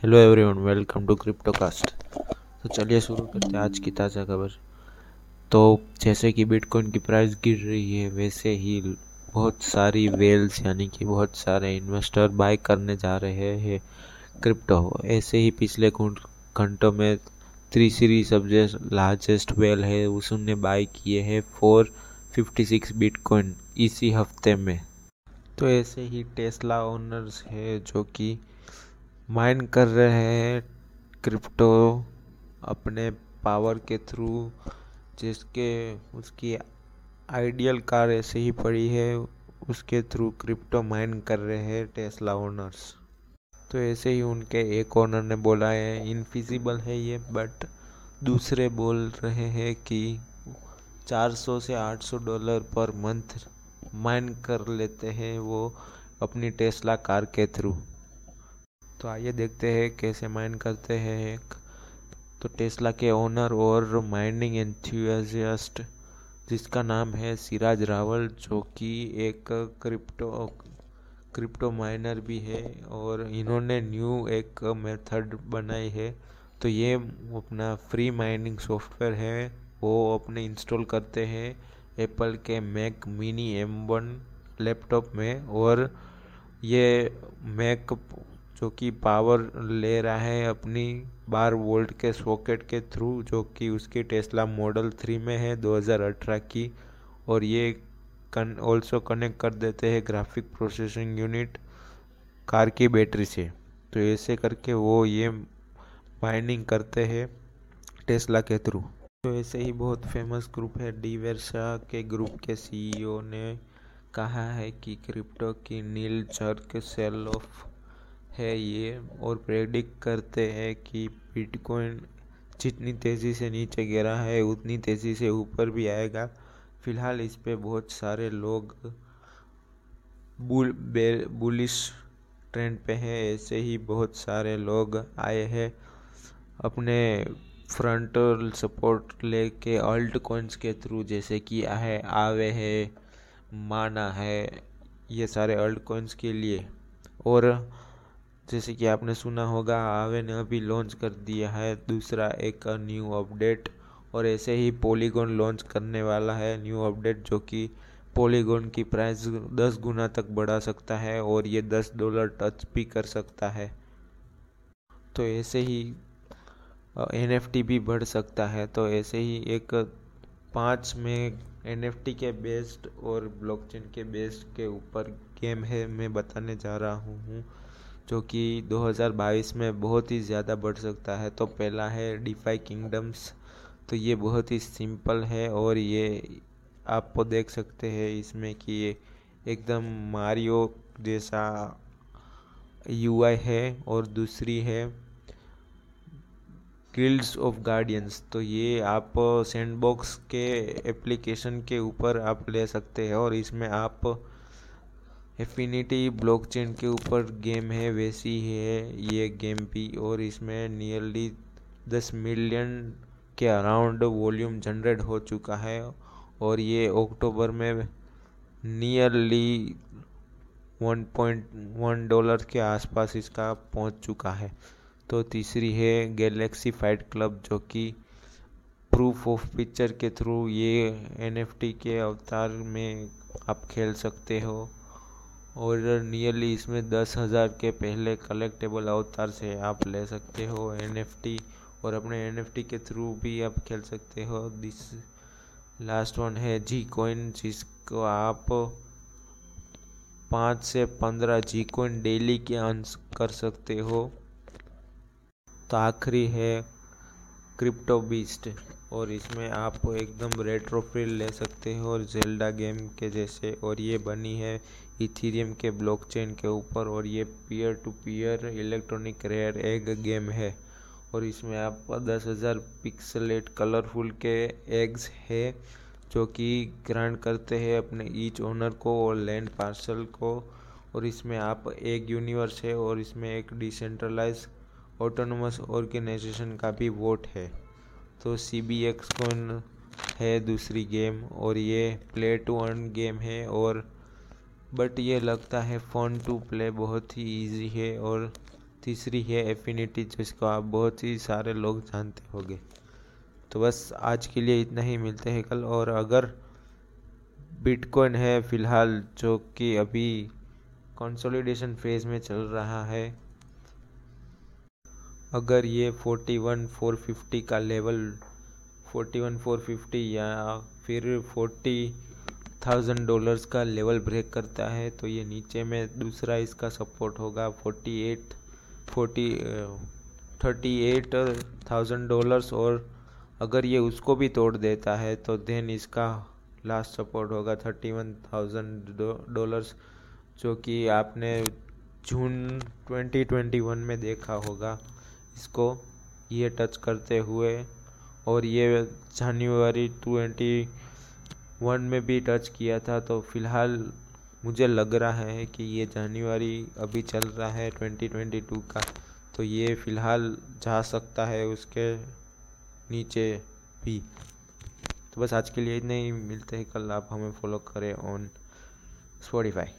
Hello everyone welcome to Cryptocast तो चलिए शुरू करते हैं आज की ताज़ा खबर। तो जैसे कि बिटकॉइन की प्राइस गिर रही है, वैसे ही बहुत सारी वेल्स यानी कि बहुत सारे इन्वेस्टर बाय करने जा रहे हैं क्रिप्टो ऐसे ही पिछले घंटों में थ्री सीरी सब्जेक्ट लार्जेस्ट वेल है, उसने बाय किए हैं फोर फिफ्टी सिक्स बिटकॉइन इसी हफ़्ते में। तो ऐसे ही टेस्ला ओनर्स है जो कि माइन कर रहे हैं क्रिप्टो अपने पावर के थ्रू, जिसके, उसकी आइडियल कार ऐसे ही पड़ी है, उसके थ्रू क्रिप्टो माइन कर रहे हैं टेस्ला ओनर्स। तो ऐसे ही उनके एक ओनर ने बोला है, इनफिजिबल है ये, बट दूसरे बोल रहे हैं कि 400 से 800 डॉलर पर मंथ माइन कर लेते हैं वो अपनी टेस्ला कार के थ्रू। तो आइए देखते हैं कैसे माइन करते हैं एक तो टेस्ला के ओनर और माइनिंग एंथुजियास्ट जिसका नाम है सिराज रावल, जो कि एक क्रिप्टो क्रिप्टो माइनर भी है और इन्होंने न्यू एक मेथड बनाई है। तो ये अपना फ्री माइनिंग सॉफ्टवेयर है। वो अपने इंस्टॉल करते हैं एप्पल के Mac mini M one laptop में और ये मैक जो कि पावर ले रहा है अपनी बार वोल्ट के सॉकेट के थ्रू, जो कि उसकी टेस्ला मॉडल थ्री में है 2018 की। और ये कन ऑल्सो कनेक्ट कर देते हैं ग्राफिक प्रोसेसिंग यूनिट कार की बैटरी से। तो ऐसे करके वो ये माइनिंग करते हैं टेस्ला के थ्रू। तो ऐसे ही बहुत फ़ेमस ग्रुप है। डीवेरसा के ग्रुप के सीईओ ने कहा है कि क्रिप्टो की नील चर्क सेल ऑफ़ है ये और प्रेडिक्ट करते हैं कि बिटकॉइन जितनी तेज़ी से नीचे गिरा है, उतनी तेज़ी से ऊपर भी आएगा। फ़िलहाल इस पे बहुत सारे लोग बुल बुलिश ट्रेंड पे हैं, ऐसे ही बहुत सारे लोग आए हैं अपने फ्रंटल सपोर्ट लेके अल्ट कॉइन्स के थ्रू जैसे कि है आवे है, माना है, ये सारे अल्ट कॉइन्स के लिए। और जैसे कि आपने सुना होगा आवे ने अभी लॉन्च कर दिया है दूसरा एक न्यू अपडेट और ऐसे ही पॉलीगॉन लॉन्च करने वाला है न्यू अपडेट जो कि पॉलीगॉन की प्राइस दस गुना तक बढ़ा सकता है और ये दस डॉलर टच भी कर सकता है। तो ऐसे ही एन एफ़ टी भी बढ़ सकता है। तो ऐसे ही एक पाँच में एन एफ़ टी के बेस्ड और ब्लॉकचेन के बेस्ड के ऊपर गेम है, मैं बताने जा रहा हूँ। जो कि 2022 में बहुत ही ज़्यादा बढ़ सकता है तो पहला है डिफाई किंगडम्स तो ये बहुत ही सिंपल है और ये आपको देख सकते हैं इसमें कि ये एकदम मारियो जैसा यूआई है और दूसरी है गिल्ड्स ऑफ़ गार्डियंस तो ये आप सैंडबॉक्स के एप्लीकेशन के ऊपर आप ले सकते हैं और इसमें आप एफिनिटी ब्लॉकचेन के ऊपर गेम है, वैसी ही है ये गेम भी और इसमें नियरली दस मिलियन के अराउंड वॉल्यूम जनरेट हो चुका है और ये अक्टूबर में nearly one point one dollar के आसपास इसका पहुँच चुका है। तो तीसरी है गैलेक्सी फाइट क्लब जो कि प्रूफ ऑफ़ पिक्चर के थ्रू ये एनएफटी के अवतार में आप खेल सकते हो। और नियरली इसमें दस हज़ार के पहले कलेक्टेबल अवतार से आप ले सकते हो एनएफटी और अपने एनएफटी के थ्रू भी आप खेल सकते हो। दिस लास्ट वन है जी कोइन जिसको आप पाँच से पंद्रह जी कोइन डेली के अंश कर सकते हो। तो आखिरी है क्रिप्टो बीस्ट और इसमें आप एकदम रेट्रो फील ले सकते हो और जेल्डा गेम के जैसे। और ये बनी है इथीरियम के ब्लॉकचेन के ऊपर और ये peer to peer electronic rare egg game है। और इसमें आप दस हज़ार पिक्सलेट कलरफुल के एग्स है जो कि ग्रांट करते हैं अपने ईच ओनर को और लैंड पार्सल को। और इसमें आप एक यूनिवर्स है और इसमें एक डिसेंट्रलाइज ऑटोनोमस ऑर्गेनाइजेशन का भी वोट है। तो सी बी एक्स कॉइन है दूसरी गेम और ये प्ले टू अर्न गेम है और बट ये लगता है फ़ोन टू प्ले बहुत ही इजी है और तीसरी है एफिनिटी जिसको आप बहुत ही सारे लोग जानते होंगे। तो बस आज के लिए इतना ही, मिलते हैं कल। और अगर बिटकॉइन है फ़िलहाल जो कि अभी कंसोलिडेशन फ़ेज़ में चल रहा है अगर ये 41 450 का लेवल 41 450 या फिर 40 थाउज़ेंड डॉलर्स का लेवल ब्रेक करता है तो ये नीचे में दूसरा इसका सपोर्ट होगा 48 40 थर्टी एट थाउज़ेंड डॉलर्स और अगर ये उसको भी तोड़ देता है तो देन इसका लास्ट सपोर्ट होगा थर्टी वन थाउज़ेंड डॉलर्स जो कि आपने जून 2021 में देखा होगा। इसको ये टच करते हुए और ये जनवरी ट्वेंटी वन में भी टच किया था तो फ़िलहाल मुझे लग रहा है कि ये जनवरी अभी चल रहा है 2022 का। तो ये फ़िलहाल जा सकता है उसके नीचे भी। तो बस आज के लिए इतने ही। मिलते हैं कल। आप हमें फॉलो करें ऑन स्पॉटिफाई